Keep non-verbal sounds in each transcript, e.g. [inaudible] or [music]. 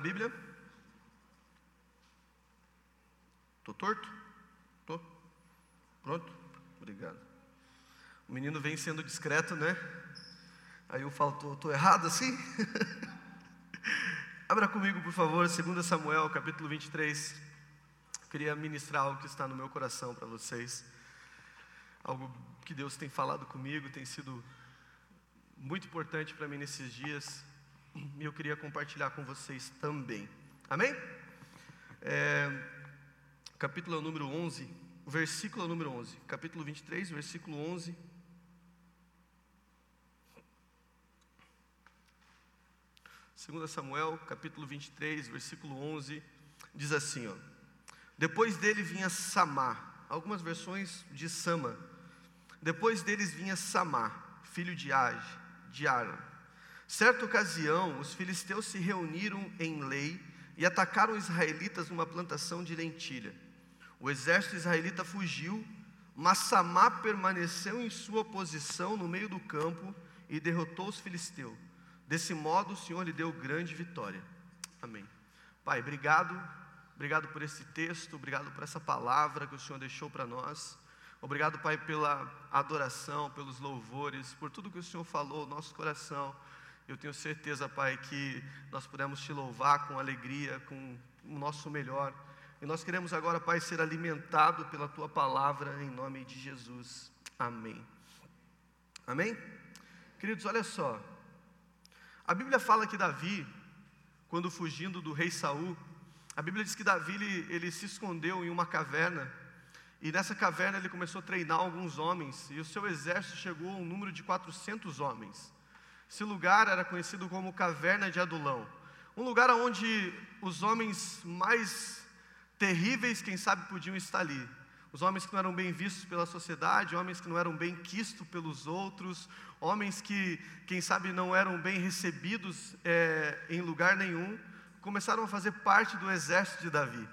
Bíblia? Estou torto? Estou? Pronto? Obrigado. O menino vem sendo discreto, né? Aí eu falo, estou errado assim? [laughs] Abra comigo, por favor, 2 Samuel, capítulo 23. queria ministrar algo que está no meu coração para vocês. Algo que Deus tem falado comigo, tem sido muito importante para mim nesses dias. E eu queria compartilhar com vocês também. Amém? É, capítulo número 11, versículo número 11. Capítulo 23, versículo 11. 2 Samuel, capítulo 23, versículo 11, diz assim: ó, Depois dele vinha Samar, algumas versões de Sama. Depois deles vinha Samar, filho de Age, de Aram. Certa ocasião, os filisteus se reuniram em Lei e atacaram os israelitas numa plantação de lentilha. O exército israelita fugiu, mas Samar permaneceu em sua posição no meio do campo e derrotou os filisteus. Desse modo, o Senhor lhe deu grande vitória. Amém. Pai, obrigado, obrigado por esse texto, obrigado por essa palavra que o Senhor deixou para nós. Obrigado, Pai, pela adoração, pelos louvores, por tudo que o Senhor falou, nosso coração. Eu tenho certeza, Pai, que nós podemos te louvar com alegria, com o nosso melhor. E nós queremos agora, Pai, ser alimentado pela tua palavra em nome de Jesus. Amém. Amém? Queridos, olha só. A Bíblia fala que Davi, quando fugindo do rei Saul, a Bíblia diz que Davi ele, ele se escondeu em uma caverna e nessa caverna ele começou a treinar alguns homens e o seu exército chegou a um número de 400 homens. Esse lugar era conhecido como Caverna de Adulão, um lugar onde os homens mais terríveis, quem sabe, podiam estar ali os homens que não eram bem vistos pela sociedade, homens que não eram bem quistos pelos outros, homens que, quem sabe, não eram bem recebidos é, em lugar nenhum, começaram a fazer parte do exército de Davi.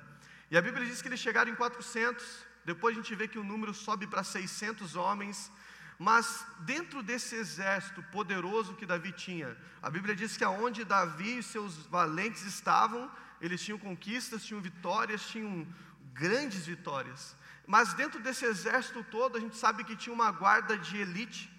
E a Bíblia diz que eles chegaram em 400, depois a gente vê que o número sobe para 600 homens, mas dentro desse exército poderoso que Davi tinha, a Bíblia diz que aonde Davi e seus valentes estavam, eles tinham conquistas, tinham vitórias, tinham grandes vitórias. Mas dentro desse exército todo, a gente sabe que tinha uma guarda de elite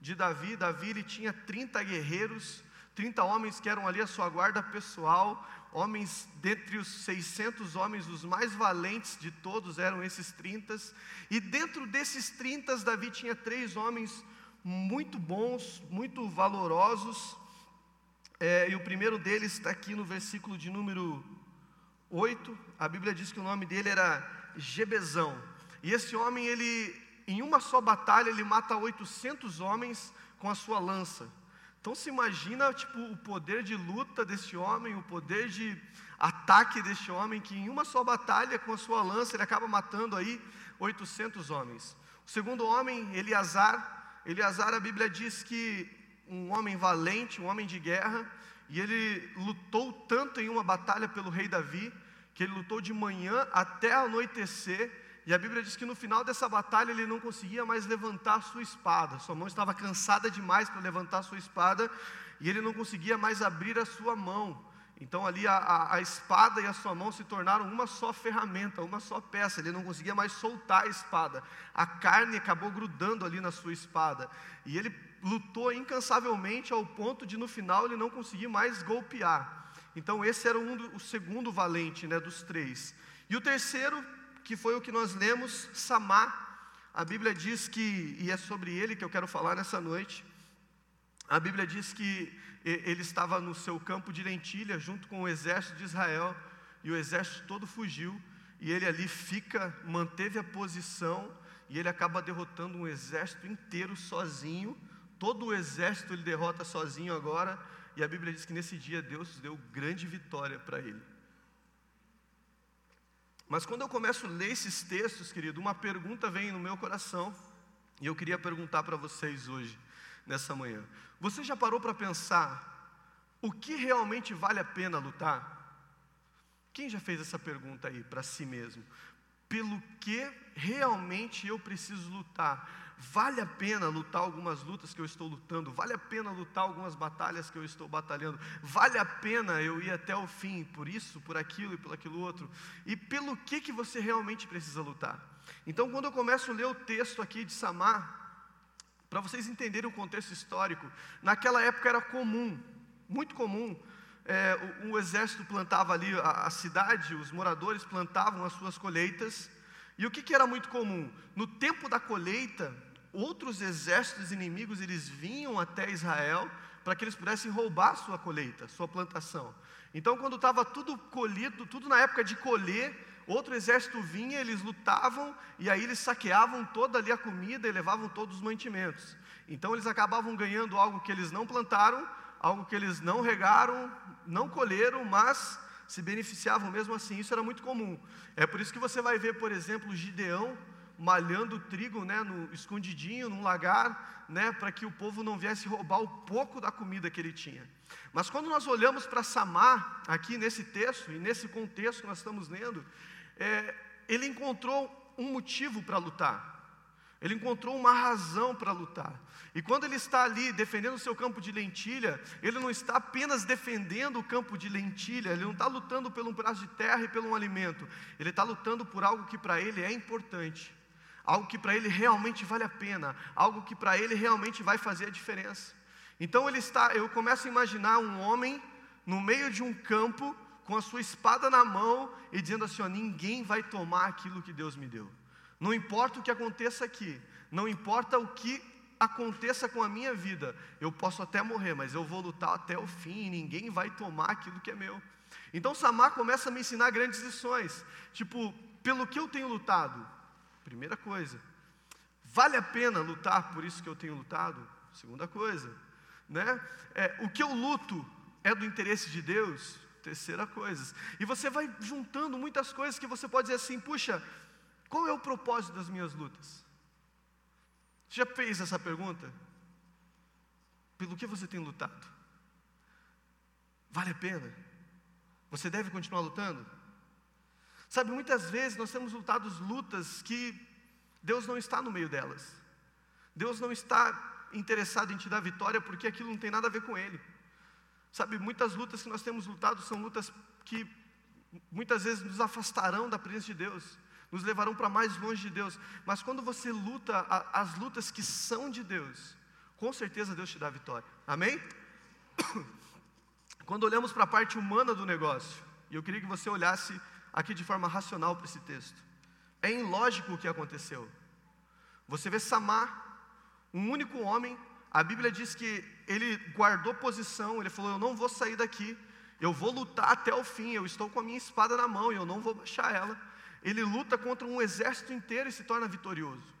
de Davi. Davi ele tinha 30 guerreiros, 30 homens que eram ali a sua guarda pessoal, homens dentre os 600 homens, os mais valentes de todos eram esses 30. E dentro desses 30, Davi tinha três homens muito bons, muito valorosos. É, e o primeiro deles está aqui no versículo de número 8. A Bíblia diz que o nome dele era Gebezão. E esse homem, ele, em uma só batalha, ele mata 800 homens com a sua lança. Então se imagina tipo, o poder de luta desse homem, o poder de ataque deste homem, que em uma só batalha com a sua lança ele acaba matando aí 800 homens. O segundo homem, Eleazar, Eleazar a Bíblia diz que um homem valente, um homem de guerra, e ele lutou tanto em uma batalha pelo rei Davi, que ele lutou de manhã até anoitecer, e a Bíblia diz que no final dessa batalha ele não conseguia mais levantar sua espada, sua mão estava cansada demais para levantar sua espada, e ele não conseguia mais abrir a sua mão. Então ali a, a, a, espada e a sua mão se tornaram uma só ferramenta, uma só peça. Ele não conseguia mais soltar a espada. A carne acabou grudando ali na sua espada. E ele lutou incansavelmente ao ponto de no final ele não conseguir mais golpear. Então esse era um o segundo valente, né, dos três. E o terceiro que foi o que nós lemos, Samá. A Bíblia diz que, e é sobre ele que eu quero falar nessa noite. A Bíblia diz que ele estava no seu campo de lentilha junto com o exército de Israel, e o exército todo fugiu, e ele ali fica, manteve a posição, e ele acaba derrotando um exército inteiro sozinho. Todo o exército ele derrota sozinho agora, e a Bíblia diz que nesse dia Deus deu grande vitória para ele. Mas quando eu começo a ler esses textos, querido, uma pergunta vem no meu coração, e eu queria perguntar para vocês hoje, nessa manhã. Você já parou para pensar o que realmente vale a pena lutar? Quem já fez essa pergunta aí para si mesmo? Pelo que realmente eu preciso lutar? Vale a pena lutar algumas lutas que eu estou lutando, vale a pena lutar algumas batalhas que eu estou batalhando, vale a pena eu ir até o fim, por isso, por aquilo e por aquilo outro, e pelo que, que você realmente precisa lutar. Então, quando eu começo a ler o texto aqui de Samar, para vocês entenderem o contexto histórico, naquela época era comum, muito comum, é, o, o, exército plantava ali a, a, cidade, os moradores plantavam as suas colheitas, e o que, que era muito comum? No tempo da colheita, outros exércitos inimigos eles vinham até Israel para que eles pudessem roubar sua colheita, sua plantação. Então, quando estava tudo colhido, tudo na época de colher, outro exército vinha, eles lutavam e aí eles saqueavam toda ali a comida e levavam todos os mantimentos. Então, eles acabavam ganhando algo que eles não plantaram, algo que eles não regaram, não colheram, mas se beneficiavam mesmo assim. Isso era muito comum. É por isso que você vai ver, por exemplo, Gideão malhando trigo, né, no escondidinho, num lagar, né, para que o povo não viesse roubar o pouco da comida que ele tinha. Mas quando nós olhamos para Samar, aqui nesse texto, e nesse contexto que nós estamos lendo, é, ele encontrou um motivo para lutar. Ele encontrou uma razão para lutar. E quando ele está ali defendendo o seu campo de lentilha, ele não está apenas defendendo o campo de lentilha, ele não está lutando por um pedaço de terra e por um alimento, ele está lutando por algo que para ele é importante, algo que para ele realmente vale a pena, algo que para ele realmente vai fazer a diferença. Então ele está, eu começo a imaginar um homem no meio de um campo com a sua espada na mão e dizendo assim: ó, ninguém vai tomar aquilo que Deus me deu. Não importa o que aconteça aqui, não importa o que aconteça com a minha vida, eu posso até morrer, mas eu vou lutar até o fim ninguém vai tomar aquilo que é meu. Então Samar começa a me ensinar grandes lições, tipo, pelo que eu tenho lutado? Primeira coisa, vale a pena lutar por isso que eu tenho lutado? Segunda coisa, né? É, o que eu luto é do interesse de Deus? Terceira coisa. E você vai juntando muitas coisas que você pode dizer assim, puxa, qual é o propósito das minhas lutas? Já fez essa pergunta? Pelo que você tem lutado? Vale a pena? Você deve continuar lutando? Sabe, muitas vezes nós temos lutado lutas que Deus não está no meio delas. Deus não está interessado em te dar vitória porque aquilo não tem nada a ver com Ele. Sabe, muitas lutas que nós temos lutado são lutas que muitas vezes nos afastarão da presença de Deus nos levarão para mais longe de Deus. Mas quando você luta a, as lutas que são de Deus, com certeza Deus te dá vitória. Amém? [coughs] Quando olhamos para a parte humana do negócio, e eu queria que você olhasse aqui de forma racional para esse texto. É ilógico o que aconteceu. Você vê Samar, um único homem, a Bíblia diz que ele guardou posição, ele falou: Eu não vou sair daqui, eu vou lutar até o fim, eu estou com a minha espada na mão e eu não vou baixar ela ele luta contra um exército inteiro e se torna vitorioso.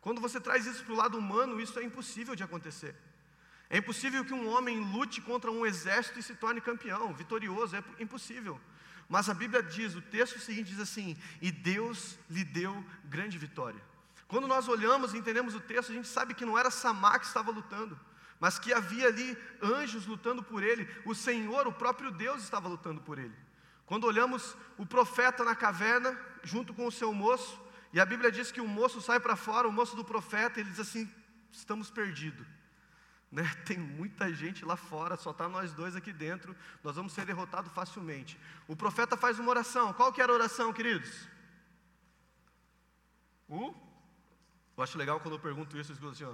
Quando você traz isso para o lado humano, isso é impossível de acontecer. É impossível que um homem lute contra um exército e se torne campeão, vitorioso, é impossível. Mas a Bíblia diz, o texto seguinte diz assim: E Deus lhe deu grande vitória. Quando nós olhamos e entendemos o texto, a gente sabe que não era Samar que estava lutando, mas que havia ali anjos lutando por ele, o Senhor, o próprio Deus, estava lutando por ele. Quando olhamos o profeta na caverna, junto com o seu moço, e a Bíblia diz que o moço sai para fora, o moço do profeta, ele diz assim: estamos perdidos. [laughs] Né? Tem muita gente lá fora, só está nós dois aqui dentro, nós vamos ser derrotados facilmente. O profeta faz uma oração, qual que era a oração, queridos? Uh? Eu acho legal quando eu pergunto isso, eu escuto assim.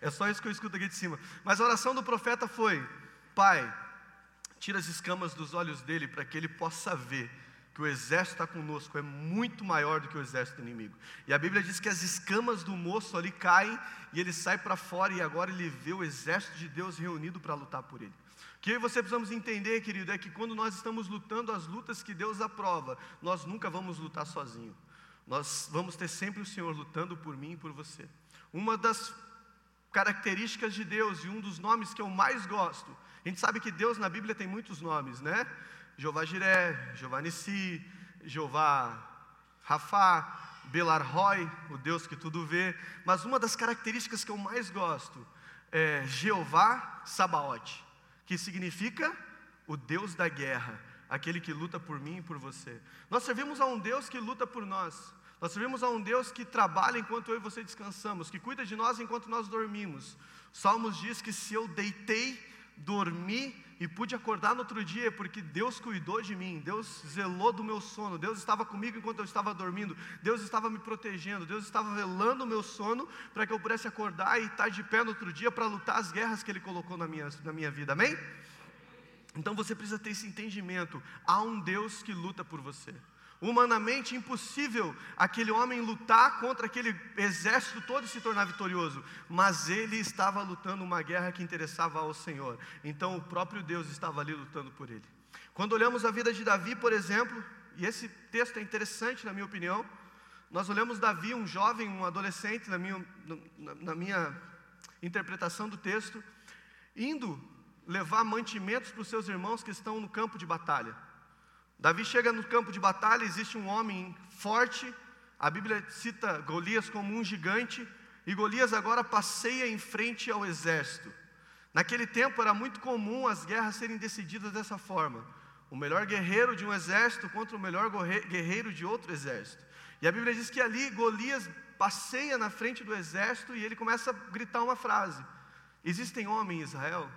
É só isso que eu escuto aqui de cima. Mas a oração do profeta foi: Pai, tira as escamas dos olhos dele para que ele possa ver que o exército está conosco é muito maior do que o exército inimigo. E a Bíblia diz que as escamas do moço ali caem e ele sai para fora e agora ele vê o exército de Deus reunido para lutar por ele. O que você precisamos entender, querido, é que quando nós estamos lutando as lutas que Deus aprova, nós nunca vamos lutar sozinho. Nós vamos ter sempre o Senhor lutando por mim e por você. Uma das características de Deus e um dos nomes que eu mais gosto a gente sabe que Deus na Bíblia tem muitos nomes, né? Jeová Jiré, Jeová Nissi, Jeová Rafá, Belar Roy, o Deus que tudo vê. Mas uma das características que eu mais gosto é Jeová Sabaote, que significa o Deus da guerra, aquele que luta por mim e por você. Nós servimos a um Deus que luta por nós. Nós servimos a um Deus que trabalha enquanto eu e você descansamos, que cuida de nós enquanto nós dormimos. Salmos diz que se eu deitei, dormi e pude acordar no outro dia, porque Deus cuidou de mim, Deus zelou do meu sono, Deus estava comigo enquanto eu estava dormindo, Deus estava me protegendo, Deus estava velando o meu sono para que eu pudesse acordar e estar de pé no outro dia para lutar as guerras que Ele colocou na minha, na minha vida, amém? Então você precisa ter esse entendimento: há um Deus que luta por você. Humanamente impossível aquele homem lutar contra aquele exército todo e se tornar vitorioso, mas ele estava lutando uma guerra que interessava ao Senhor. Então o próprio Deus estava ali lutando por ele. Quando olhamos a vida de Davi, por exemplo, e esse texto é interessante na minha opinião, nós olhamos Davi, um jovem, um adolescente, na minha, na minha interpretação do texto, indo levar mantimentos para os seus irmãos que estão no campo de batalha. Davi chega no campo de batalha, existe um homem forte, a Bíblia cita Golias como um gigante, e Golias agora passeia em frente ao exército. Naquele tempo era muito comum as guerras serem decididas dessa forma: o melhor guerreiro de um exército contra o melhor guerreiro de outro exército. E a Bíblia diz que ali Golias passeia na frente do exército e ele começa a gritar uma frase: Existem homens em Israel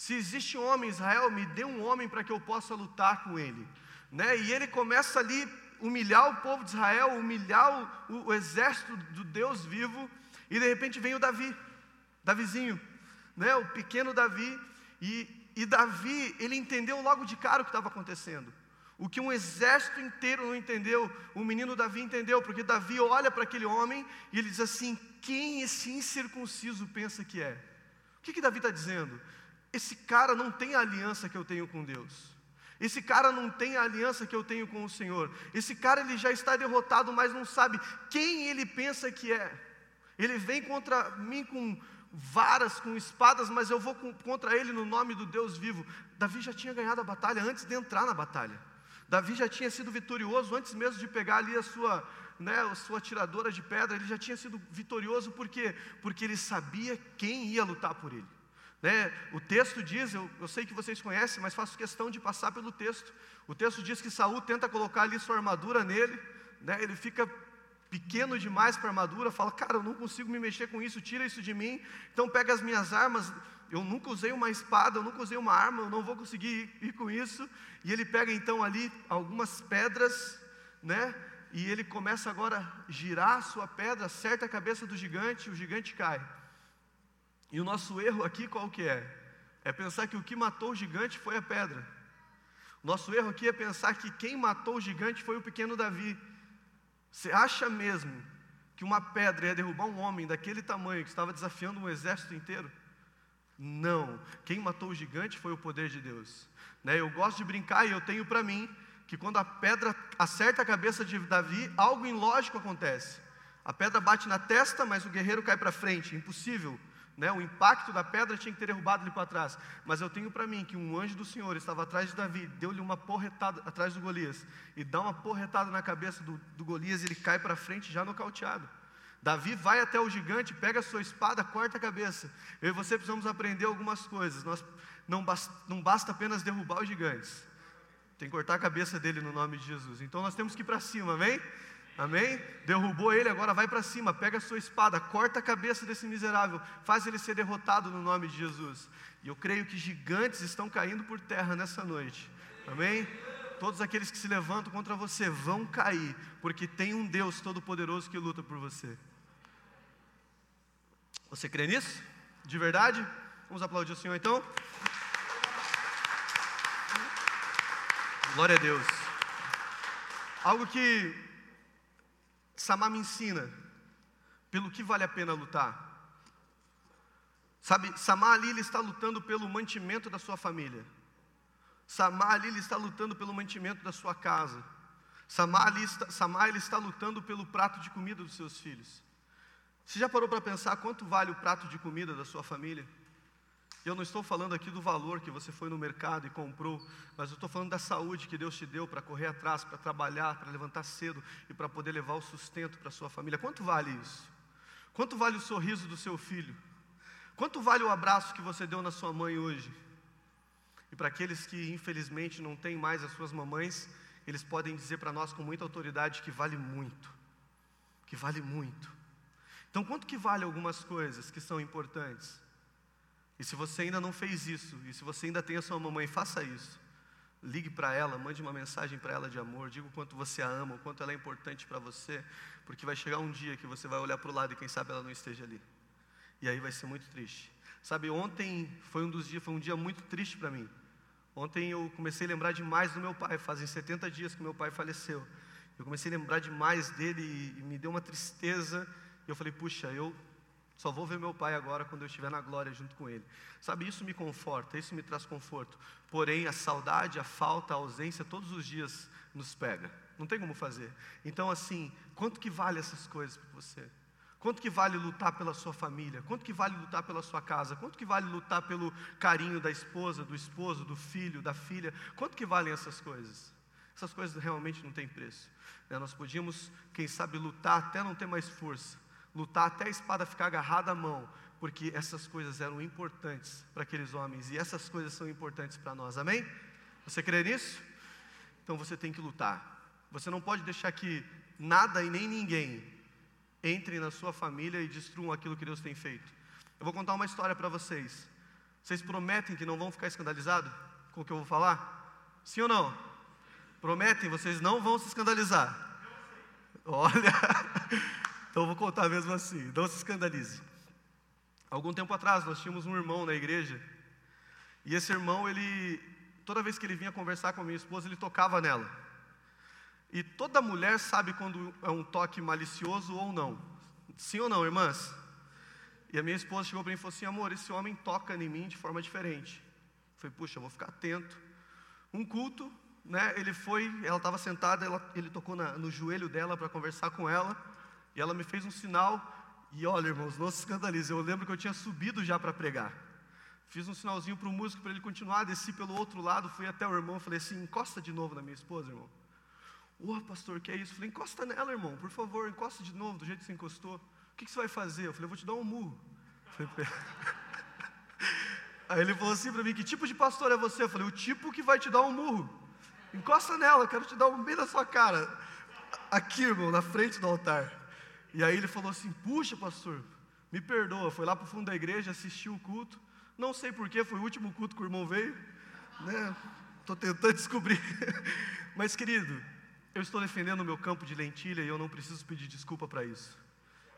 se existe um homem em Israel, me dê um homem para que eu possa lutar com ele. Né? E ele começa ali humilhar o povo de Israel, humilhar o, o exército do Deus vivo, e de repente vem o Davi, Davizinho, né? o pequeno Davi, e, e Davi, ele entendeu logo de cara o que estava acontecendo. O que um exército inteiro não entendeu, o menino Davi entendeu, porque Davi olha para aquele homem e ele diz assim: Quem esse incircunciso pensa que é? O que, que Davi está dizendo? Esse cara não tem a aliança que eu tenho com Deus. Esse cara não tem a aliança que eu tenho com o Senhor. Esse cara ele já está derrotado, mas não sabe quem ele pensa que é. Ele vem contra mim com varas, com espadas, mas eu vou contra ele no nome do Deus vivo. Davi já tinha ganhado a batalha antes de entrar na batalha. Davi já tinha sido vitorioso antes mesmo de pegar ali a sua, né, a sua tiradora de pedra. Ele já tinha sido vitorioso por quê? Porque ele sabia quem ia lutar por ele. Né? O texto diz, eu, eu sei que vocês conhecem, mas faço questão de passar pelo texto. O texto diz que Saul tenta colocar ali sua armadura nele, né? ele fica pequeno demais para a armadura, fala, cara, eu não consigo me mexer com isso, tira isso de mim. Então pega as minhas armas, eu nunca usei uma espada, eu nunca usei uma arma, eu não vou conseguir ir, ir com isso. E ele pega então ali algumas pedras, né? E ele começa agora a girar a sua pedra, acerta a cabeça do gigante, o gigante cai. E o nosso erro aqui qual que é? É pensar que o que matou o gigante foi a pedra. Nosso erro aqui é pensar que quem matou o gigante foi o pequeno Davi. Você acha mesmo que uma pedra ia derrubar um homem daquele tamanho que estava desafiando um exército inteiro? Não. Quem matou o gigante foi o poder de Deus. Né? Eu gosto de brincar e eu tenho para mim que quando a pedra acerta a cabeça de Davi, algo ilógico acontece. A pedra bate na testa, mas o guerreiro cai para frente. Impossível. Né? O impacto da pedra tinha que ter derrubado ele para trás. Mas eu tenho para mim que um anjo do Senhor estava atrás de Davi, deu-lhe uma porretada atrás do Golias, e dá uma porretada na cabeça do, do Golias, e ele cai para frente já nocauteado. Davi vai até o gigante, pega a sua espada, corta a cabeça. Eu e você precisamos aprender algumas coisas. Nós, não, basta, não basta apenas derrubar os gigantes, tem que cortar a cabeça dele no nome de Jesus. Então nós temos que ir para cima, amém? Amém? Derrubou ele, agora vai para cima, pega a sua espada, corta a cabeça desse miserável, faz ele ser derrotado no nome de Jesus. E eu creio que gigantes estão caindo por terra nessa noite. Amém? Todos aqueles que se levantam contra você vão cair, porque tem um Deus todo-poderoso que luta por você. Você crê nisso? De verdade? Vamos aplaudir o Senhor então? Glória a Deus. Algo que Samar me ensina pelo que vale a pena lutar. Sabe, Samar ali ele está lutando pelo mantimento da sua família. Samar ali ele está lutando pelo mantimento da sua casa. Samar, ali está, Samar ele está lutando pelo prato de comida dos seus filhos. Você já parou para pensar quanto vale o prato de comida da sua família? Eu não estou falando aqui do valor que você foi no mercado e comprou, mas eu estou falando da saúde que Deus te deu para correr atrás, para trabalhar, para levantar cedo e para poder levar o sustento para sua família. Quanto vale isso? Quanto vale o sorriso do seu filho? Quanto vale o abraço que você deu na sua mãe hoje? E para aqueles que infelizmente não têm mais as suas mamães, eles podem dizer para nós com muita autoridade que vale muito. que vale muito. Então, quanto que vale algumas coisas que são importantes? E se você ainda não fez isso, e se você ainda tem a sua mamãe, faça isso. Ligue para ela, mande uma mensagem para ela de amor, diga o quanto você a ama, o quanto ela é importante para você, porque vai chegar um dia que você vai olhar para o lado e quem sabe ela não esteja ali. E aí vai ser muito triste. Sabe, ontem foi um dos dias, foi um dia muito triste para mim. Ontem eu comecei a lembrar demais do meu pai, fazem 70 dias que meu pai faleceu. Eu comecei a lembrar demais dele e me deu uma tristeza. E eu falei, puxa, eu só vou ver meu pai agora quando eu estiver na glória junto com ele. Sabe, isso me conforta, isso me traz conforto. Porém, a saudade, a falta, a ausência, todos os dias nos pega. Não tem como fazer. Então, assim, quanto que vale essas coisas para você? Quanto que vale lutar pela sua família? Quanto que vale lutar pela sua casa? Quanto que vale lutar pelo carinho da esposa, do esposo, do filho, da filha? Quanto que valem essas coisas? Essas coisas realmente não têm preço. Né? Nós podíamos, quem sabe, lutar até não ter mais força lutar até a espada ficar agarrada à mão, porque essas coisas eram importantes para aqueles homens e essas coisas são importantes para nós, amém? Você crê nisso? Então você tem que lutar. Você não pode deixar que nada e nem ninguém entre na sua família e destruam aquilo que Deus tem feito. Eu vou contar uma história para vocês. Vocês prometem que não vão ficar escandalizados com o que eu vou falar? Sim ou não? Prometem, vocês não vão se escandalizar. Olha, [laughs] então eu vou contar mesmo assim, não se escandalize. Algum tempo atrás nós tínhamos um irmão na igreja, e esse irmão, ele, toda vez que ele vinha conversar com a minha esposa, ele tocava nela. E toda mulher sabe quando é um toque malicioso ou não. Sim ou não, irmãs? E a minha esposa chegou para mim e falou assim: amor, esse homem toca em mim de forma diferente. Eu falei, puxa, eu vou ficar atento. Um culto, né? Ele foi, ela estava sentada, ela, ele tocou na, no joelho dela para conversar com ela. E ela me fez um sinal, e olha, irmãos, não se escandalize. Eu lembro que eu tinha subido já para pregar. Fiz um sinalzinho para o músico para ele continuar, desci pelo outro lado, fui até o irmão, falei assim: encosta de novo na minha esposa, irmão. Ô oh, pastor, que é isso? falei, encosta nela, irmão, por favor, encosta de novo, do jeito que você encostou. O que, que você vai fazer? Eu falei, eu vou te dar um murro. [laughs] Aí ele falou assim para mim: que tipo de pastor é você? Eu falei, o tipo que vai te dar um murro. Encosta nela, quero te dar um bem na sua cara. Aqui, irmão, na frente do altar. E aí ele falou assim: Puxa, pastor, me perdoa. Foi lá para o fundo da igreja, assistiu o culto. Não sei porquê, foi o último culto que o irmão veio. Estou né? tentando [laughs] descobrir. Mas, querido, eu estou defendendo o meu campo de lentilha e eu não preciso pedir desculpa para isso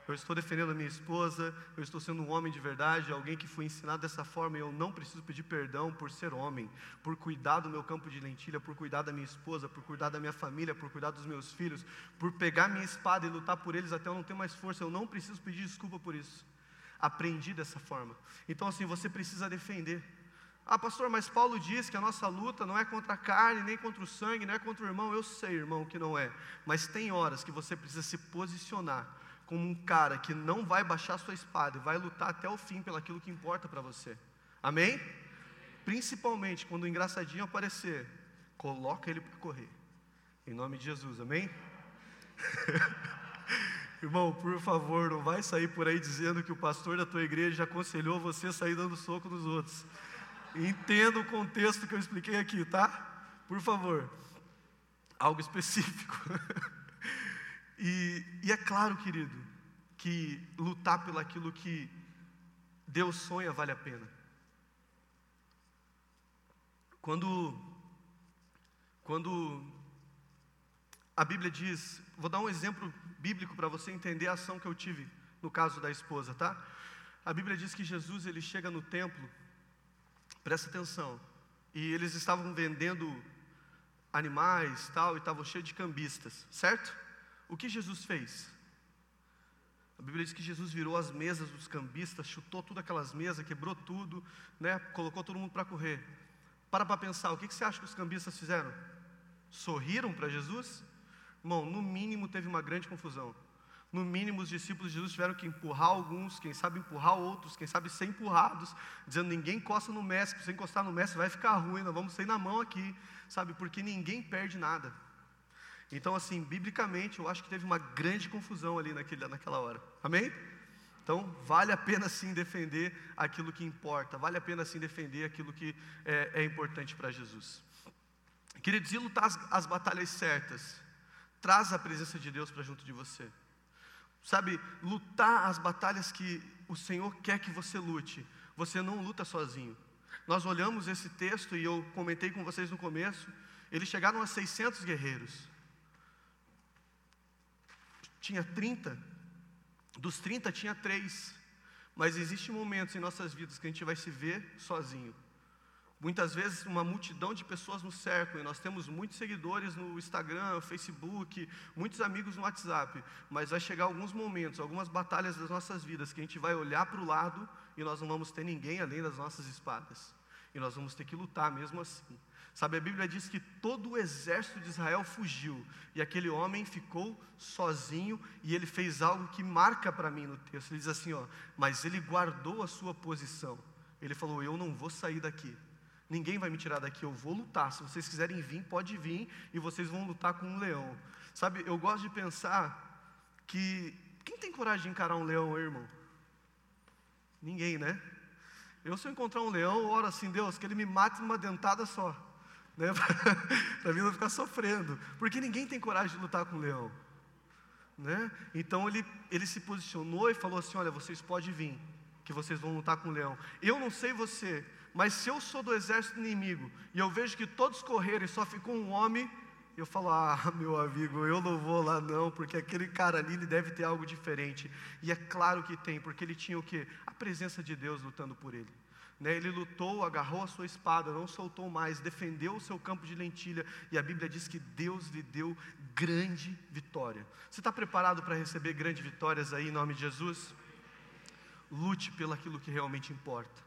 eu estou defendendo a minha esposa, eu estou sendo um homem de verdade, alguém que foi ensinado dessa forma e eu não preciso pedir perdão por ser homem, por cuidar do meu campo de lentilha, por cuidar da minha esposa, por cuidar da minha família, por cuidar dos meus filhos, por pegar minha espada e lutar por eles até eu não ter mais força, eu não preciso pedir desculpa por isso. Aprendi dessa forma. Então, assim, você precisa defender. Ah, pastor, mas Paulo diz que a nossa luta não é contra a carne, nem contra o sangue, não é contra o irmão. Eu sei, irmão, que não é. Mas tem horas que você precisa se posicionar como um cara que não vai baixar sua espada e vai lutar até o fim pelaquilo que importa para você. Amém? Principalmente quando o engraçadinho aparecer, coloca ele para correr. Em nome de Jesus, amém? [laughs] Irmão, por favor, não vai sair por aí dizendo que o pastor da tua igreja aconselhou você a sair dando soco nos outros. Entenda o contexto que eu expliquei aqui, tá? Por favor. Algo específico. [laughs] E, e é claro, querido, que lutar pelo aquilo que Deus sonha vale a pena. Quando, quando a Bíblia diz, vou dar um exemplo bíblico para você entender a ação que eu tive no caso da esposa, tá? A Bíblia diz que Jesus ele chega no templo, presta atenção, e eles estavam vendendo animais tal, e estavam cheios de cambistas, certo? O que Jesus fez? A Bíblia diz que Jesus virou as mesas dos cambistas, chutou todas aquelas mesas, quebrou tudo, né? colocou todo mundo para correr. Para para pensar, o que, que você acha que os cambistas fizeram? Sorriram para Jesus? Irmão, no mínimo teve uma grande confusão. No mínimo, os discípulos de Jesus tiveram que empurrar alguns, quem sabe empurrar outros, quem sabe ser empurrados, dizendo: ninguém encosta no mestre, se você encostar no mestre vai ficar ruim, nós vamos sair na mão aqui, sabe? Porque ninguém perde nada. Então, assim, biblicamente, eu acho que teve uma grande confusão ali naquele, naquela hora. Amém? Então, vale a pena sim defender aquilo que importa, vale a pena sim defender aquilo que é, é importante para Jesus. Queridos, e lutar as, as batalhas certas, traz a presença de Deus para junto de você. Sabe, lutar as batalhas que o Senhor quer que você lute. Você não luta sozinho. Nós olhamos esse texto e eu comentei com vocês no começo. Eles chegaram a 600 guerreiros. Tinha 30. Dos 30 tinha 3. Mas existem momentos em nossas vidas que a gente vai se ver sozinho. Muitas vezes uma multidão de pessoas nos cercam e nós temos muitos seguidores no Instagram, Facebook, muitos amigos no WhatsApp, mas vai chegar alguns momentos, algumas batalhas das nossas vidas que a gente vai olhar para o lado e nós não vamos ter ninguém além das nossas espadas. E nós vamos ter que lutar mesmo assim. Sabe, a Bíblia diz que todo o exército de Israel fugiu e aquele homem ficou sozinho e ele fez algo que marca para mim no texto. Ele diz assim, ó, mas ele guardou a sua posição. Ele falou: "Eu não vou sair daqui". Ninguém vai me tirar daqui, eu vou lutar. Se vocês quiserem vir, pode vir e vocês vão lutar com um leão. Sabe, eu gosto de pensar que quem tem coragem de encarar um leão, irmão? Ninguém, né? Eu se eu encontrar um leão, oro assim, Deus, que ele me mate numa dentada só. Né? [laughs] para mim não ficar sofrendo. Porque ninguém tem coragem de lutar com um leão. Né? Então ele, ele se posicionou e falou assim: Olha, vocês podem vir, que vocês vão lutar com o leão. Eu não sei você, mas se eu sou do exército inimigo e eu vejo que todos correram e só ficou um homem, eu falo: Ah, [laughs] meu amigo, eu não vou lá não, porque aquele cara ali ele deve ter algo diferente. E é claro que tem, porque ele tinha o que? A presença de Deus lutando por ele. Né? Ele lutou, agarrou a sua espada, não soltou mais, defendeu o seu campo de lentilha, e a Bíblia diz que Deus lhe deu grande vitória. Você está preparado para receber grandes vitórias aí em nome de Jesus? Lute pelo aquilo que realmente importa.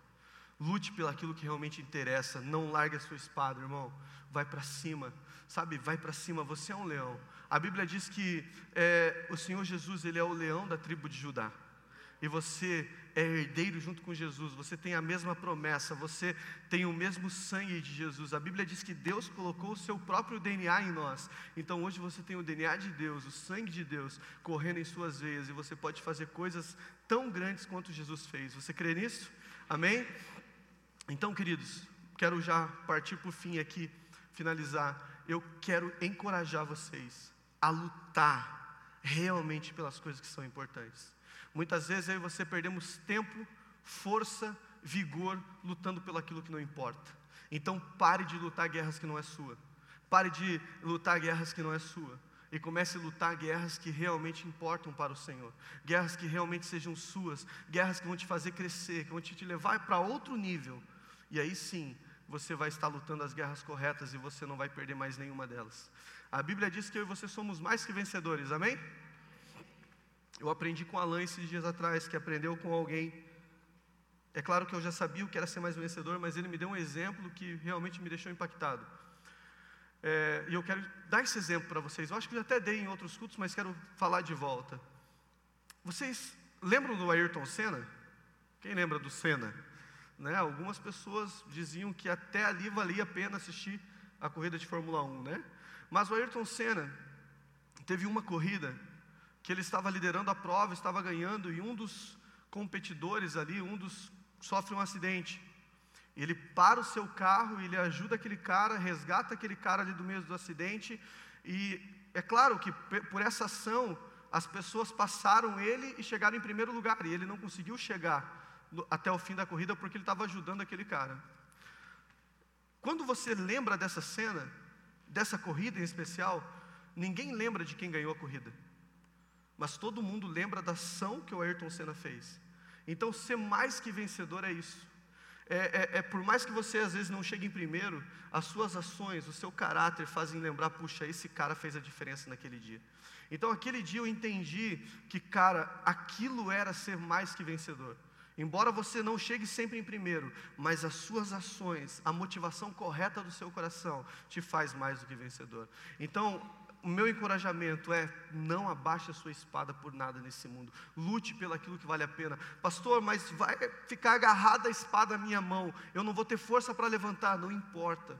Lute pelo aquilo que realmente interessa. Não largue a sua espada, irmão. Vai para cima, sabe? Vai para cima. Você é um leão. A Bíblia diz que é, o Senhor Jesus ele é o leão da tribo de Judá. E você é herdeiro junto com Jesus. Você tem a mesma promessa. Você tem o mesmo sangue de Jesus. A Bíblia diz que Deus colocou o seu próprio DNA em nós. Então hoje você tem o DNA de Deus, o sangue de Deus correndo em suas veias e você pode fazer coisas tão grandes quanto Jesus fez. Você crê nisso? Amém? Então, queridos, quero já partir para o fim aqui, finalizar. Eu quero encorajar vocês a lutar realmente pelas coisas que são importantes. Muitas vezes eu e você perdemos tempo, força, vigor lutando pelo aquilo que não importa. Então pare de lutar guerras que não é sua. Pare de lutar guerras que não é sua. E comece a lutar guerras que realmente importam para o Senhor. Guerras que realmente sejam suas. Guerras que vão te fazer crescer, que vão te levar para outro nível e aí sim, você vai estar lutando as guerras corretas e você não vai perder mais nenhuma delas. A Bíblia diz que eu e você somos mais que vencedores, amém? Eu aprendi com Alain esses dias atrás, que aprendeu com alguém. É claro que eu já sabia o que era ser mais vencedor, mas ele me deu um exemplo que realmente me deixou impactado. É, e eu quero dar esse exemplo para vocês. Eu acho que eu até dei em outros cultos, mas quero falar de volta. Vocês lembram do Ayrton Senna? Quem lembra do Senna? Né? Algumas pessoas diziam que até ali valia a pena assistir a corrida de Fórmula 1, né? Mas o Ayrton Senna teve uma corrida que ele estava liderando a prova, estava ganhando e um dos competidores ali, um dos sofre um acidente. Ele para o seu carro, ele ajuda aquele cara, resgata aquele cara ali do meio do acidente e é claro que por essa ação as pessoas passaram ele e chegaram em primeiro lugar e ele não conseguiu chegar até o fim da corrida porque ele estava ajudando aquele cara. Quando você lembra dessa cena, dessa corrida em especial, ninguém lembra de quem ganhou a corrida, mas todo mundo lembra da ação que o Ayrton Senna fez. Então, ser mais que vencedor é isso. É, é, é, por mais que você às vezes não chegue em primeiro, as suas ações, o seu caráter fazem lembrar, puxa, esse cara fez a diferença naquele dia. Então, aquele dia eu entendi que, cara, aquilo era ser mais que vencedor. Embora você não chegue sempre em primeiro, mas as suas ações, a motivação correta do seu coração te faz mais do que vencedor. Então, o meu encorajamento é: não abaixe a sua espada por nada nesse mundo. Lute pelo aquilo que vale a pena. Pastor, mas vai ficar agarrada a espada na minha mão. Eu não vou ter força para levantar. Não importa.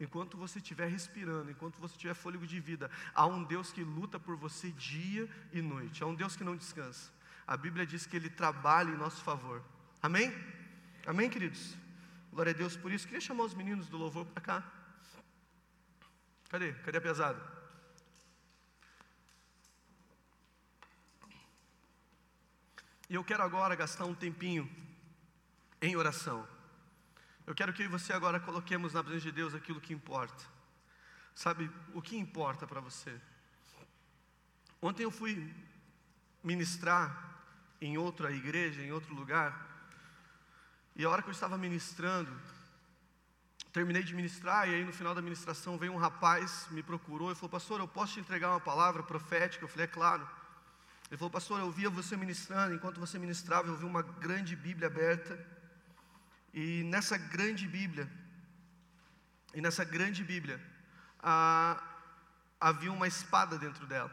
Enquanto você estiver respirando, enquanto você tiver fôlego de vida, há um Deus que luta por você dia e noite. Há um Deus que não descansa a Bíblia diz que Ele trabalha em nosso favor. Amém? Amém, queridos? Glória a Deus por isso. Queria chamar os meninos do louvor para cá. Cadê? Cadê a pesada? E eu quero agora gastar um tempinho em oração. Eu quero que você agora coloquemos na presença de Deus aquilo que importa. Sabe, o que importa para você? Ontem eu fui ministrar em outra igreja, em outro lugar, e a hora que eu estava ministrando, terminei de ministrar, e aí no final da ministração veio um rapaz, me procurou e falou: Pastor, eu posso te entregar uma palavra profética? Eu falei: É claro. Ele falou: Pastor, eu via você ministrando, enquanto você ministrava, eu vi uma grande Bíblia aberta, e nessa grande Bíblia, e nessa grande Bíblia, ah, havia uma espada dentro dela.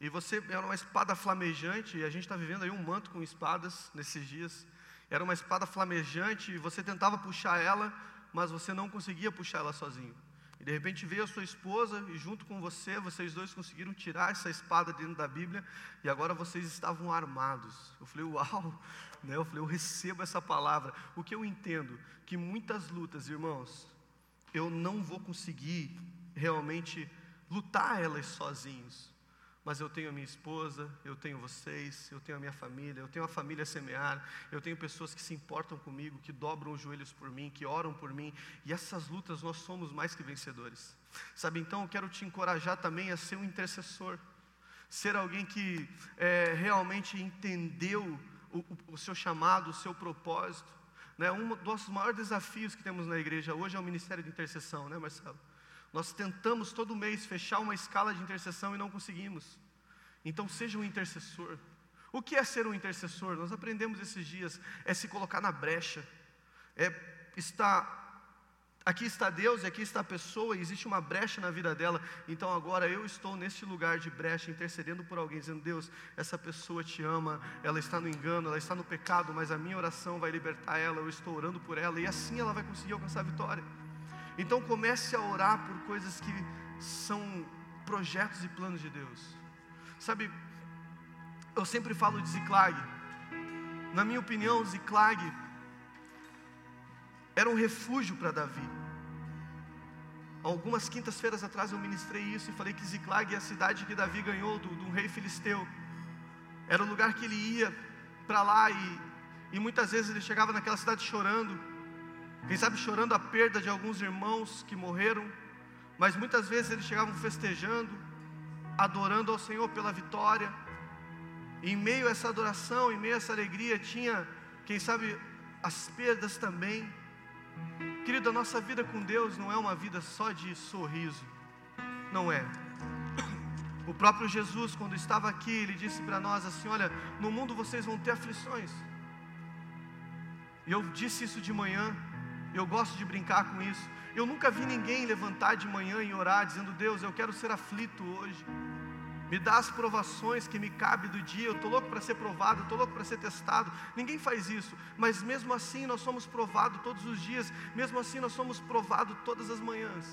E você era uma espada flamejante, e a gente está vivendo aí um manto com espadas nesses dias. Era uma espada flamejante, e você tentava puxar ela, mas você não conseguia puxar ela sozinho. De repente veio a sua esposa, e junto com você, vocês dois conseguiram tirar essa espada dentro da Bíblia, e agora vocês estavam armados. Eu falei, uau! [laughs] Né? Eu falei, eu recebo essa palavra. O que eu entendo? Que muitas lutas, irmãos, eu não vou conseguir realmente lutar elas sozinhos mas eu tenho a minha esposa, eu tenho vocês, eu tenho a minha família, eu tenho a família semear, eu tenho pessoas que se importam comigo, que dobram os joelhos por mim, que oram por mim, e essas lutas nós somos mais que vencedores. Sabe, então eu quero te encorajar também a ser um intercessor, ser alguém que é, realmente entendeu o, o, o seu chamado, o seu propósito. Né? Um dos nossos maiores desafios que temos na igreja hoje é o ministério de intercessão, né, Marcelo? Nós tentamos todo mês fechar uma escala de intercessão e não conseguimos. Então, seja um intercessor. O que é ser um intercessor? Nós aprendemos esses dias, é se colocar na brecha, é estar. Aqui está Deus e aqui está a pessoa, e existe uma brecha na vida dela. Então agora eu estou neste lugar de brecha, intercedendo por alguém, dizendo: Deus, essa pessoa te ama, ela está no engano, ela está no pecado, mas a minha oração vai libertar ela, eu estou orando por ela, e assim ela vai conseguir alcançar a vitória. Então comece a orar por coisas que são projetos e planos de Deus. Sabe, eu sempre falo de Ziklag. Na minha opinião, Ziklag era um refúgio para Davi. Algumas quintas-feiras atrás eu ministrei isso e falei que Ziklag é a cidade que Davi ganhou do, do rei filisteu. Era o lugar que ele ia para lá e, e muitas vezes ele chegava naquela cidade chorando quem sabe chorando a perda de alguns irmãos que morreram, mas muitas vezes eles chegavam festejando, adorando ao Senhor pela vitória. E em meio a essa adoração, em meio a essa alegria, tinha, quem sabe, as perdas também. Querido, a nossa vida com Deus não é uma vida só de sorriso, não é. O próprio Jesus, quando estava aqui, ele disse para nós assim: Olha, no mundo vocês vão ter aflições. E eu disse isso de manhã, eu gosto de brincar com isso. Eu nunca vi ninguém levantar de manhã e orar dizendo: Deus, eu quero ser aflito hoje. Me dá as provações que me cabe do dia. Eu estou louco para ser provado, estou louco para ser testado. Ninguém faz isso, mas mesmo assim nós somos provados todos os dias. Mesmo assim nós somos provados todas as manhãs.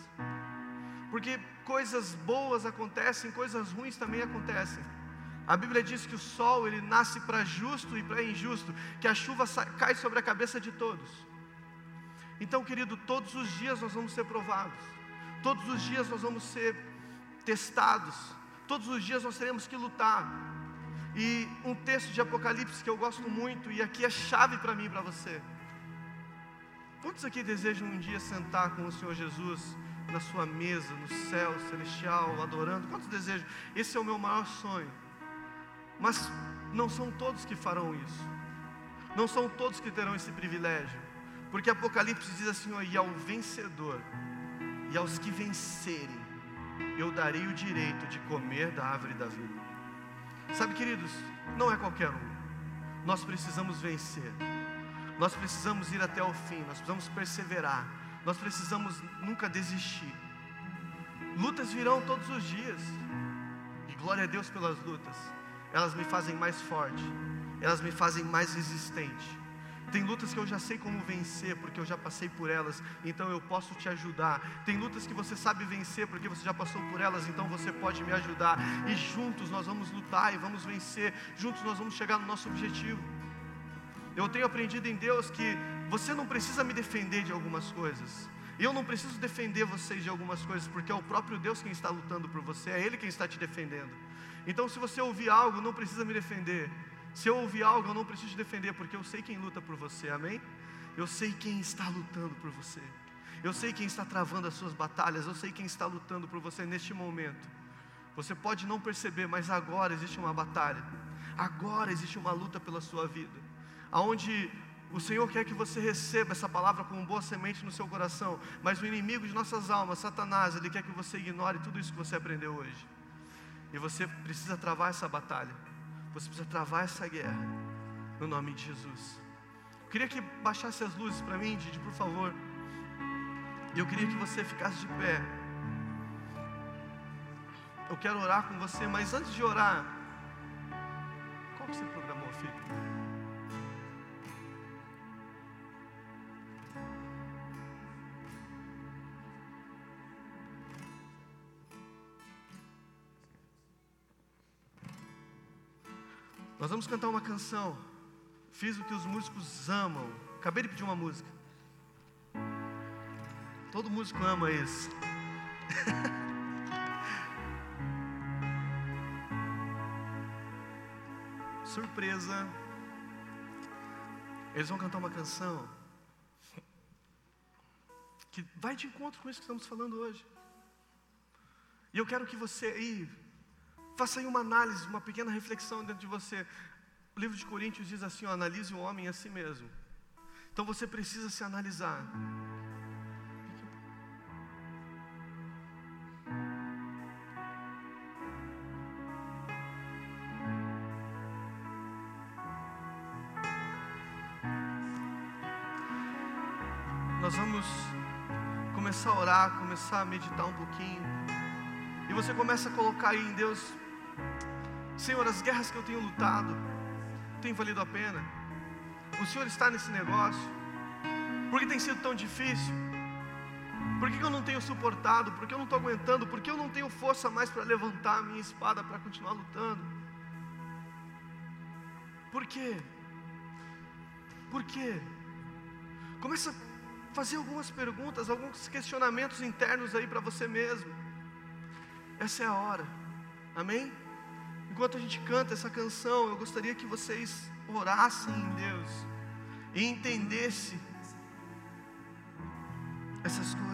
Porque coisas boas acontecem, coisas ruins também acontecem. A Bíblia diz que o sol ele nasce para justo e para injusto, que a chuva cai sobre a cabeça de todos. Então, querido, todos os dias nós vamos ser provados, todos os dias nós vamos ser testados, todos os dias nós teremos que lutar. E um texto de Apocalipse que eu gosto muito, e aqui é chave para mim e para você. Quantos aqui desejam um dia sentar com o Senhor Jesus na sua mesa, no céu celestial, adorando? Quantos desejam? Esse é o meu maior sonho. Mas não são todos que farão isso. Não são todos que terão esse privilégio. Porque Apocalipse diz assim: e ao vencedor, e aos que vencerem, eu darei o direito de comer da árvore da vida. Sabe, queridos, não é qualquer um. Nós precisamos vencer. Nós precisamos ir até o fim, nós precisamos perseverar. Nós precisamos nunca desistir. Lutas virão todos os dias. E glória a Deus pelas lutas. Elas me fazem mais forte. Elas me fazem mais resistente. Tem lutas que eu já sei como vencer, porque eu já passei por elas, então eu posso te ajudar. Tem lutas que você sabe vencer, porque você já passou por elas, então você pode me ajudar. E juntos nós vamos lutar e vamos vencer, juntos nós vamos chegar no nosso objetivo. Eu tenho aprendido em Deus que você não precisa me defender de algumas coisas. Eu não preciso defender vocês de algumas coisas, porque é o próprio Deus quem está lutando por você, é Ele quem está te defendendo. Então, se você ouvir algo, não precisa me defender Se eu ouvir algo, eu não preciso defender, porque eu sei quem luta por você, amém? Eu sei quem está lutando por você. Eu sei quem está travando as suas batalhas. Eu sei quem está lutando por você neste momento. Você pode não perceber, mas agora existe uma batalha. Agora existe uma luta pela sua vida. Aonde o Senhor quer que você receba essa palavra como boa semente no seu coração, mas o inimigo de nossas almas, Satanás, ele quer que você ignore tudo isso que você aprendeu hoje. E você precisa travar essa batalha. Você precisa travar essa guerra. No nome de Jesus. Eu queria que baixasse as luzes para mim, Didi, por favor. E eu queria que você ficasse de pé. Eu quero orar com você, mas antes de orar, qual que você programou, filho? Vamos cantar uma canção. Fiz o que os músicos amam. Acabei de pedir uma música. Todo músico ama isso. [laughs] Surpresa. Eles vão cantar uma canção que vai de encontro com isso que estamos falando hoje. E eu quero que você aí faça aí uma análise, uma pequena reflexão dentro de você. O livro de Coríntios diz assim: ó, analise o homem a si mesmo. Então você precisa se analisar. Nós vamos começar a orar, começar a meditar um pouquinho. E você começa a colocar aí em Deus, Senhor, as guerras que eu tenho lutado, tem valido a pena? O Senhor está nesse negócio? Por que tem sido tão difícil? Por que eu não tenho suportado? Por que eu não estou aguentando? Por que eu não tenho força mais para levantar a minha espada para continuar lutando? Por quê? Por quê? Começa a fazer algumas perguntas, alguns questionamentos internos aí para você mesmo. Essa é a hora, amém? Enquanto a gente canta essa canção, eu gostaria que vocês orassem em Deus e entendessem essas coisas.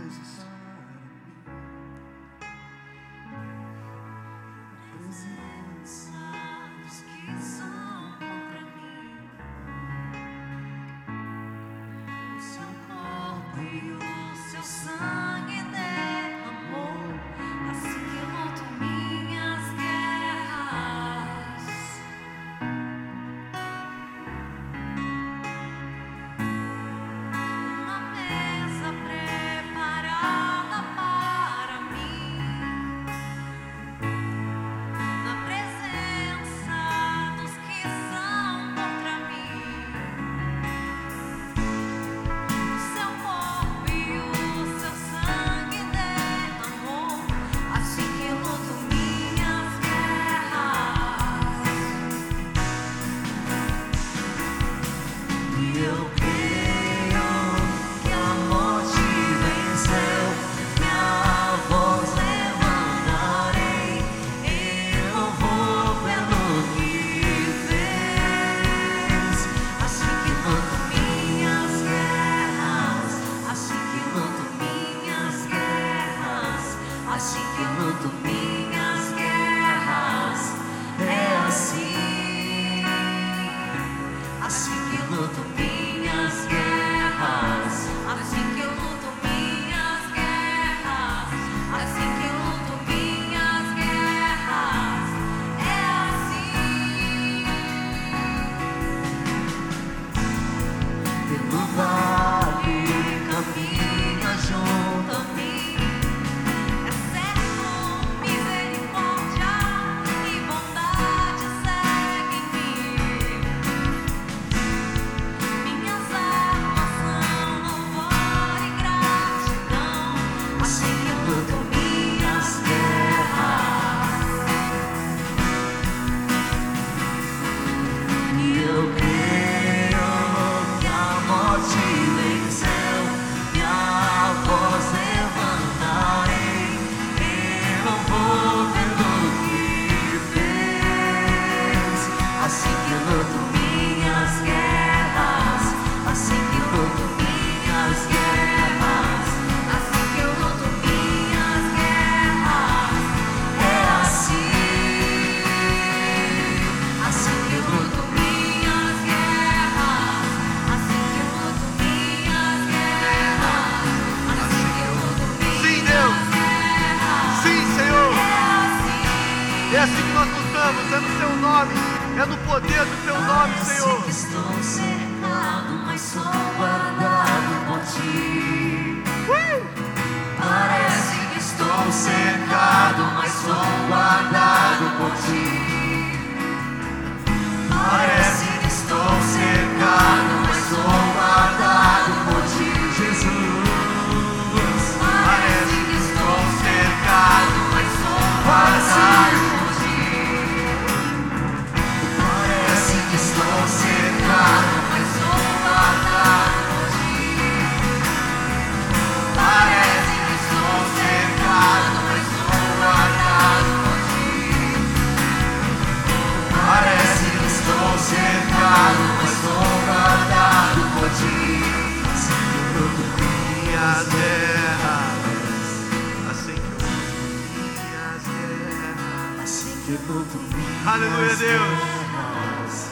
Aleluia, Deus.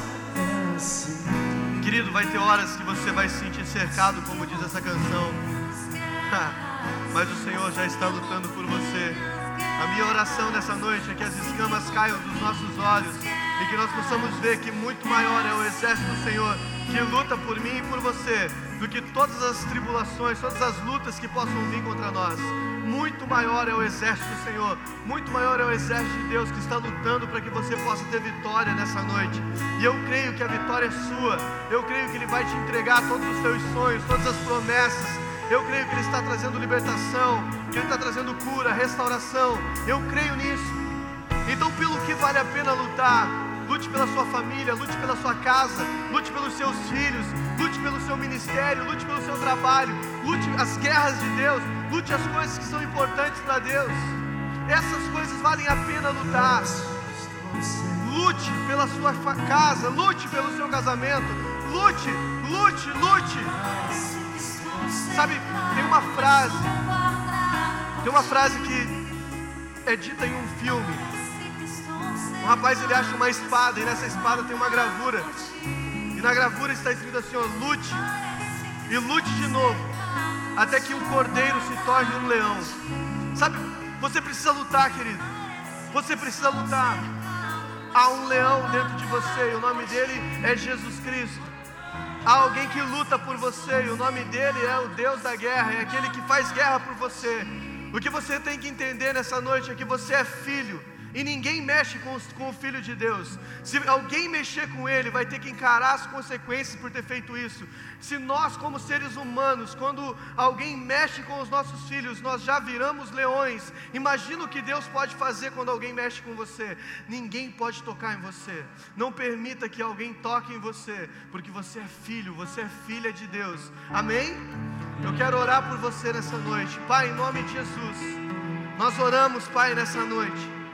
Querido, vai ter horas que você vai se sentir cercado, como diz essa canção. Mas o Senhor já está lutando por você. A minha oração nessa noite é que as escamas caiam dos nossos olhos e que nós possamos ver que muito maior é o exército do Senhor que luta por mim e por você do que todas as tribulações, todas as lutas que possam vir contra nós. Muito maior é o exército do Senhor, muito maior é o exército de Deus que está lutando para que você possa ter vitória nessa noite. E eu creio que a vitória é sua. Eu creio que Ele vai te entregar todos os seus sonhos, todas as promessas. Eu creio que Ele está trazendo libertação, que Ele está trazendo cura, restauração. Eu creio nisso. Então, pelo que vale a pena lutar? Lute pela sua família, lute pela sua casa, lute pelos seus filhos, lute pelo seu ministério, lute pelo seu trabalho, lute as guerras de Deus, lute as coisas que são importantes para Deus. Essas coisas valem a pena lutar. Lute pela sua casa, lute pelo seu casamento, lute, lute, lute. Sabe, tem uma frase, tem uma frase que é dita em um filme. Um rapaz ele acha uma espada e nessa espada tem uma gravura. E na gravura está escrito assim: ó, lute e lute de novo, até que um cordeiro se torne um leão. Sabe, você precisa lutar, querido. Você precisa lutar. Há um leão dentro de você e o nome dele é Jesus Cristo. Há alguém que luta por você e o nome dele é o Deus da guerra, é aquele que faz guerra por você. O que você tem que entender nessa noite é que você é filho. E ninguém mexe com, com o Filho de Deus. Se alguém mexer com ele, vai ter que encarar as consequências por ter feito isso. Se nós, como seres humanos, quando alguém mexe com os nossos filhos, nós já viramos leões. Imagina o que Deus pode fazer quando alguém mexe com você. Ninguém pode tocar em você. Não permita que alguém toque em você, porque você é filho, você é filha de Deus. Amém? Eu quero orar por você nessa noite. Pai, em nome de Jesus, nós oramos, Pai, nessa noite.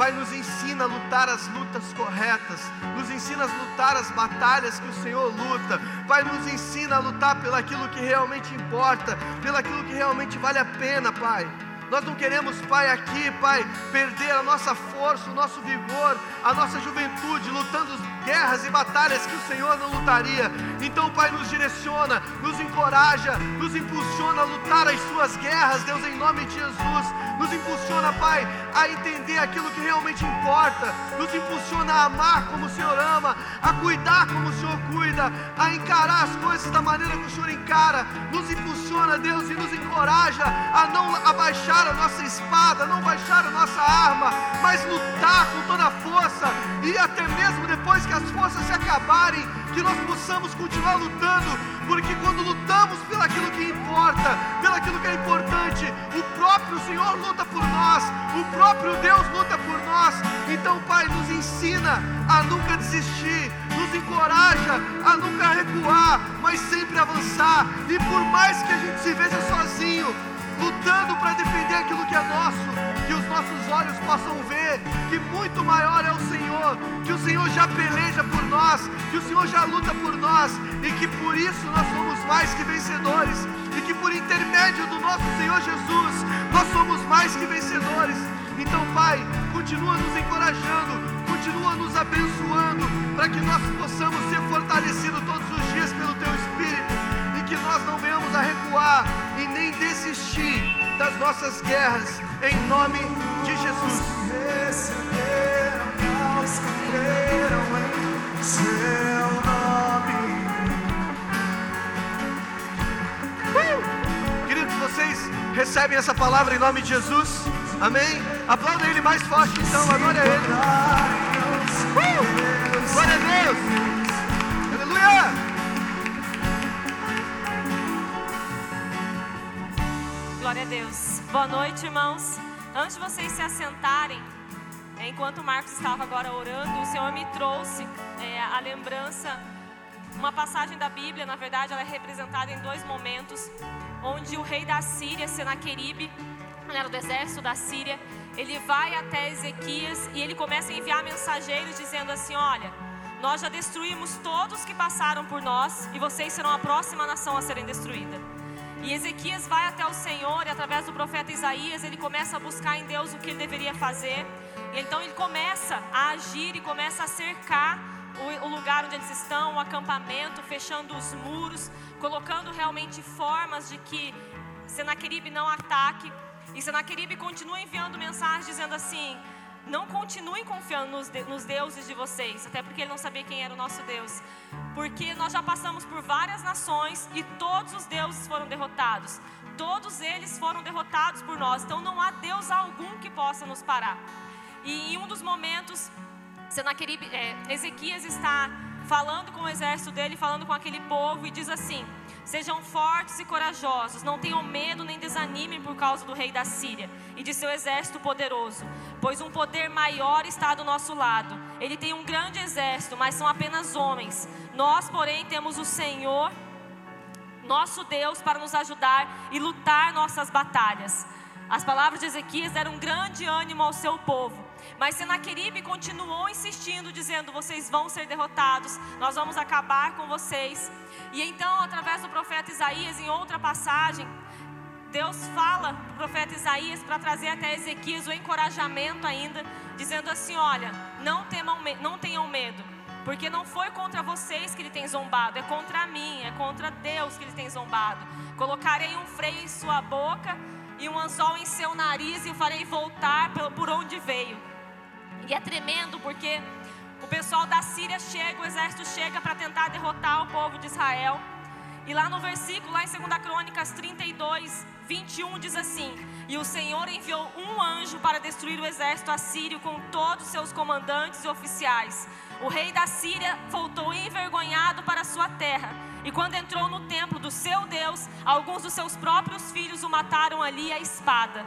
Pai, nos ensina a lutar as lutas corretas, nos ensina a lutar as batalhas que o Senhor luta. Pai, nos ensina a lutar pelo aquilo que realmente importa, pelo aquilo que realmente vale a pena, Pai. Nós não queremos, Pai, aqui, Pai, perder a nossa força, o nosso vigor, a nossa juventude, lutando guerras e batalhas que o Senhor não lutaria. Então, Pai, nos direciona, nos encoraja, nos impulsiona a lutar as suas guerras, Deus, em nome de Jesus. Nos impulsiona, Pai, a entender aquilo que realmente importa. Nos impulsiona a amar como o Senhor ama, a cuidar como o Senhor cuida, a encarar as coisas da maneira que o Senhor encara. Nos impulsiona, Deus, e nos encoraja a não abaixar a nossa espada, não baixar a nossa arma, mas lutar com toda a força e até mesmo depois que as forças se acabarem, que nós possamos continuar lutando, porque quando lutamos pelo aquilo que importa, pelo aquilo que é importante, o próprio Senhor luta por nós, o próprio Deus luta por nós. Então, Pai, nos ensina a nunca desistir, nos encoraja a nunca recuar, mas sempre avançar. E por mais que a gente se veja sozinho, lutando para defender aquilo que é nosso, que os nossos olhos possam ver que muito maior é o Senhor, que o Senhor já peleja por nós, que o Senhor já luta por nós e que por isso nós somos mais que vencedores e que por intermédio do nosso Senhor Jesus nós somos mais que vencedores. Então, Pai, continua nos encorajando, continua nos abençoando para que nós possamos ser fortalecidos todos os dias pelo Teu Espírito e que nós não venhamos a recuar desistir das nossas guerras, em nome de Jesus. Nome. Queridos, vocês recebem essa palavra em nome de Jesus? Amém? Aplauda Ele mais forte, então, glória a Ele. Uh! Glória a Deus! Aleluia! Glória a Deus. Boa noite, irmãos. Antes de vocês se assentarem, enquanto o Marcos estava agora orando, o Senhor me trouxe é, a lembrança, uma passagem da Bíblia, na verdade, ela é representada em dois momentos, onde o rei da Síria, Senaqueribe, era do exército da Síria, ele vai até Ezequias e ele começa a enviar mensageiros dizendo assim: Olha, nós já destruímos todos que passaram por nós e vocês serão a próxima nação a serem destruída. E Ezequias vai até o Senhor e através do profeta Isaías ele começa a buscar em Deus o que ele deveria fazer. E então ele começa a agir e começa a cercar o, o lugar onde eles estão, o acampamento, fechando os muros, colocando realmente formas de que Senaqueribe não ataque. E Senaqueribe continua enviando mensagens dizendo assim: não continuem confiando nos, de, nos, deuses de vocês, até porque ele não sabia quem era o nosso Deus. Porque nós já passamos por várias nações e todos os deuses foram derrotados. Todos eles foram derrotados por nós. Então não há Deus algum que possa nos parar. E em um dos momentos, Senaqueribe, é, Ezequias está falando com o exército dele, falando com aquele povo e diz assim: Sejam fortes e corajosos, não tenham medo nem desanimem por causa do rei da Síria e de seu exército poderoso, pois um poder maior está do nosso lado. Ele tem um grande exército, mas são apenas homens. Nós, porém, temos o Senhor, nosso Deus, para nos ajudar e lutar nossas batalhas. As palavras de Ezequias deram um grande ânimo ao seu povo. Mas Senaqueribe continuou insistindo, dizendo: Vocês vão ser derrotados, nós vamos acabar com vocês. E então, através do profeta Isaías, em outra passagem, Deus fala para o profeta Isaías para trazer até Ezequias o encorajamento ainda, dizendo assim: Olha, não, temam, não tenham medo, porque não foi contra vocês que ele tem zombado, é contra mim, é contra Deus que ele tem zombado. Colocarei um freio em sua boca e um anzol em seu nariz e o farei voltar por onde veio. E é tremendo porque o pessoal da Síria chega, o exército chega para tentar derrotar o povo de Israel. E lá no versículo, lá em 2 Crônicas 32, 21 diz assim: E o Senhor enviou um anjo para destruir o exército assírio com todos seus comandantes e oficiais. O rei da Síria voltou envergonhado para sua terra. E quando entrou no templo do seu Deus, alguns dos seus próprios filhos o mataram ali à espada.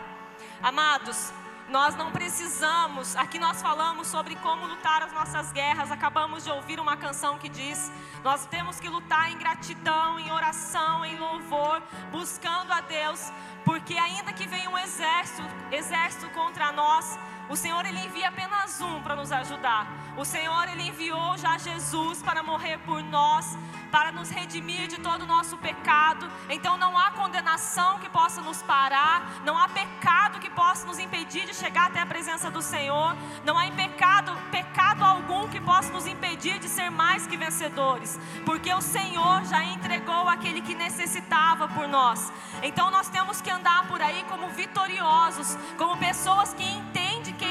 Amados, nós não precisamos, aqui nós falamos sobre como lutar as nossas guerras. Acabamos de ouvir uma canção que diz: Nós temos que lutar em gratidão, em oração, em louvor, buscando a Deus, porque ainda que venha um exército, exército contra nós, o Senhor ele envia apenas um para nos ajudar. O Senhor ele enviou já Jesus para morrer por nós, para nos redimir de todo o nosso pecado. Então não há condenação que possa nos parar, não há pecado que possa nos impedir de chegar até a presença do Senhor, não há pecado, pecado algum que possa nos impedir de ser mais que vencedores, porque o Senhor já entregou aquele que necessitava por nós. Então nós temos que andar por aí como vitoriosos, como pessoas que entendem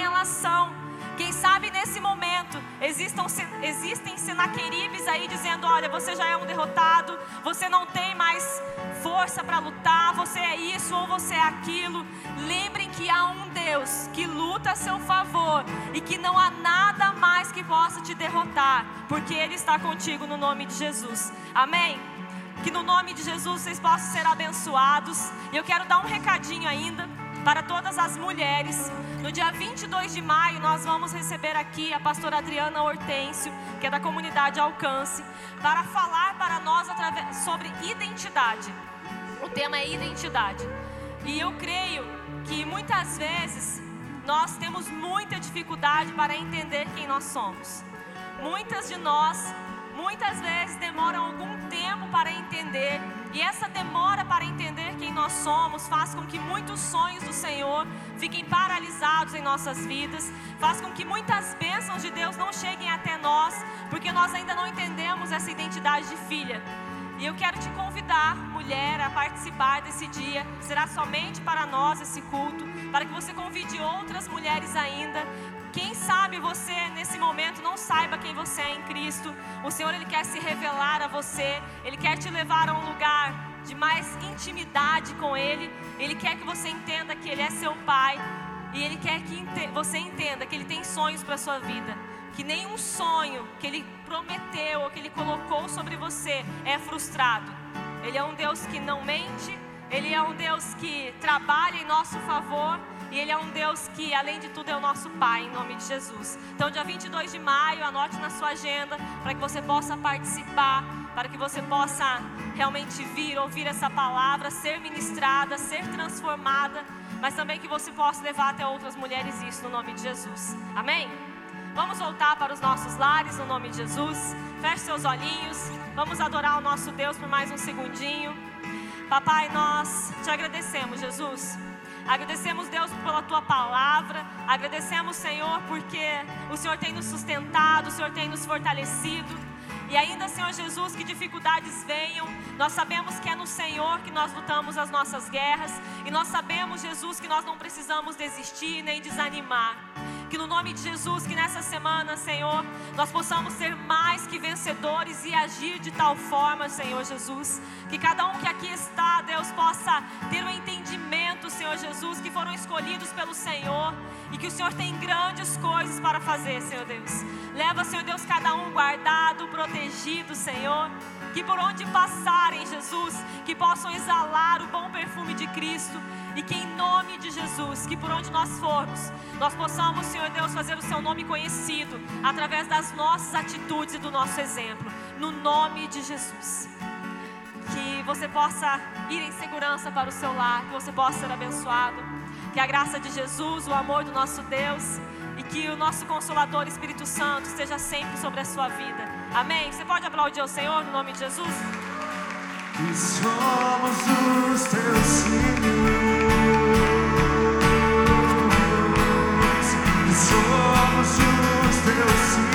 quem quem sabe nesse momento existam, existem senaqueribes aí dizendo: olha, você já é um derrotado, você não tem mais força para lutar, você é isso ou você é aquilo. Lembrem que há um Deus que luta a seu favor e que não há nada mais que possa te derrotar, porque Ele está contigo no nome de Jesus. Amém? Que no nome de Jesus vocês possam ser abençoados. E eu quero dar um recadinho ainda para todas as mulheres. No dia 22 de maio, nós vamos receber aqui a pastora Adriana Hortêncio, que é da comunidade Alcance, para falar para nós sobre identidade. O tema é identidade. E eu creio que muitas vezes nós temos muita dificuldade para entender quem nós somos. Muitas de nós muitas vezes demoram algum tempo para entender, e essa demora para entender quem nós somos faz com que muitos sonhos do Senhor fiquem paralisados em nossas vidas, faz com que muitas bênçãos de Deus não cheguem até nós, porque nós ainda não entendemos essa identidade de filha. E eu quero te convidar, mulher, a participar desse dia. Será somente para nós esse culto, para que você convide outras mulheres ainda. Quem sabe você nesse momento não saiba quem você é em Cristo. O Senhor ele quer se revelar a você, ele quer te levar a um lugar de mais intimidade com ele. Ele quer que você entenda que ele é seu pai e ele quer que você entenda que ele tem sonhos para sua vida que nenhum sonho que Ele prometeu ou que Ele colocou sobre você é frustrado. Ele é um Deus que não mente, Ele é um Deus que trabalha em nosso favor e Ele é um Deus que, além de tudo, é o nosso Pai, em nome de Jesus. Então, dia 22 de maio, anote na sua agenda para que você possa participar, para que você possa realmente vir, ouvir essa palavra, ser ministrada, ser transformada, mas também que você possa levar até outras mulheres isso, no nome de Jesus. Amém? Vamos voltar para os nossos lares no nome de Jesus. Feche seus olhinhos. Vamos adorar o nosso Deus por mais um segundinho. Papai, nós te agradecemos, Jesus. Agradecemos, Deus, pela tua palavra. Agradecemos, Senhor, porque o Senhor tem nos sustentado, o Senhor tem nos fortalecido. E ainda, Senhor Jesus, que dificuldades venham, nós sabemos que é no Senhor que nós lutamos as nossas guerras. E nós sabemos, Jesus, que nós não precisamos desistir nem desanimar. Que no nome de Jesus, que nessa semana, Senhor, nós possamos ser mais que vencedores e agir de tal forma, Senhor Jesus. Que cada um que aqui está, Deus, possa ter o um entendimento, foram escolhidos pelo Senhor e que o Senhor tem grandes coisas para fazer, Senhor Deus. Leva, Senhor Deus, cada um guardado, protegido, Senhor que por onde passarem, Jesus, que possam exalar o bom perfume de Cristo e que em nome de Jesus, que por onde nós formos, nós possamos, Senhor Deus, fazer o seu nome conhecido através das nossas atitudes e do nosso exemplo, no nome de Jesus. Que você possa ir em segurança para o seu lar, que você possa ser abençoado, que a graça de Jesus, o amor do nosso Deus e que o nosso Consolador Espírito Santo esteja sempre sobre a sua vida. Amém? Você pode aplaudir o Senhor no nome de Jesus? Que somos os teus filhos. Que somos os teus filhos.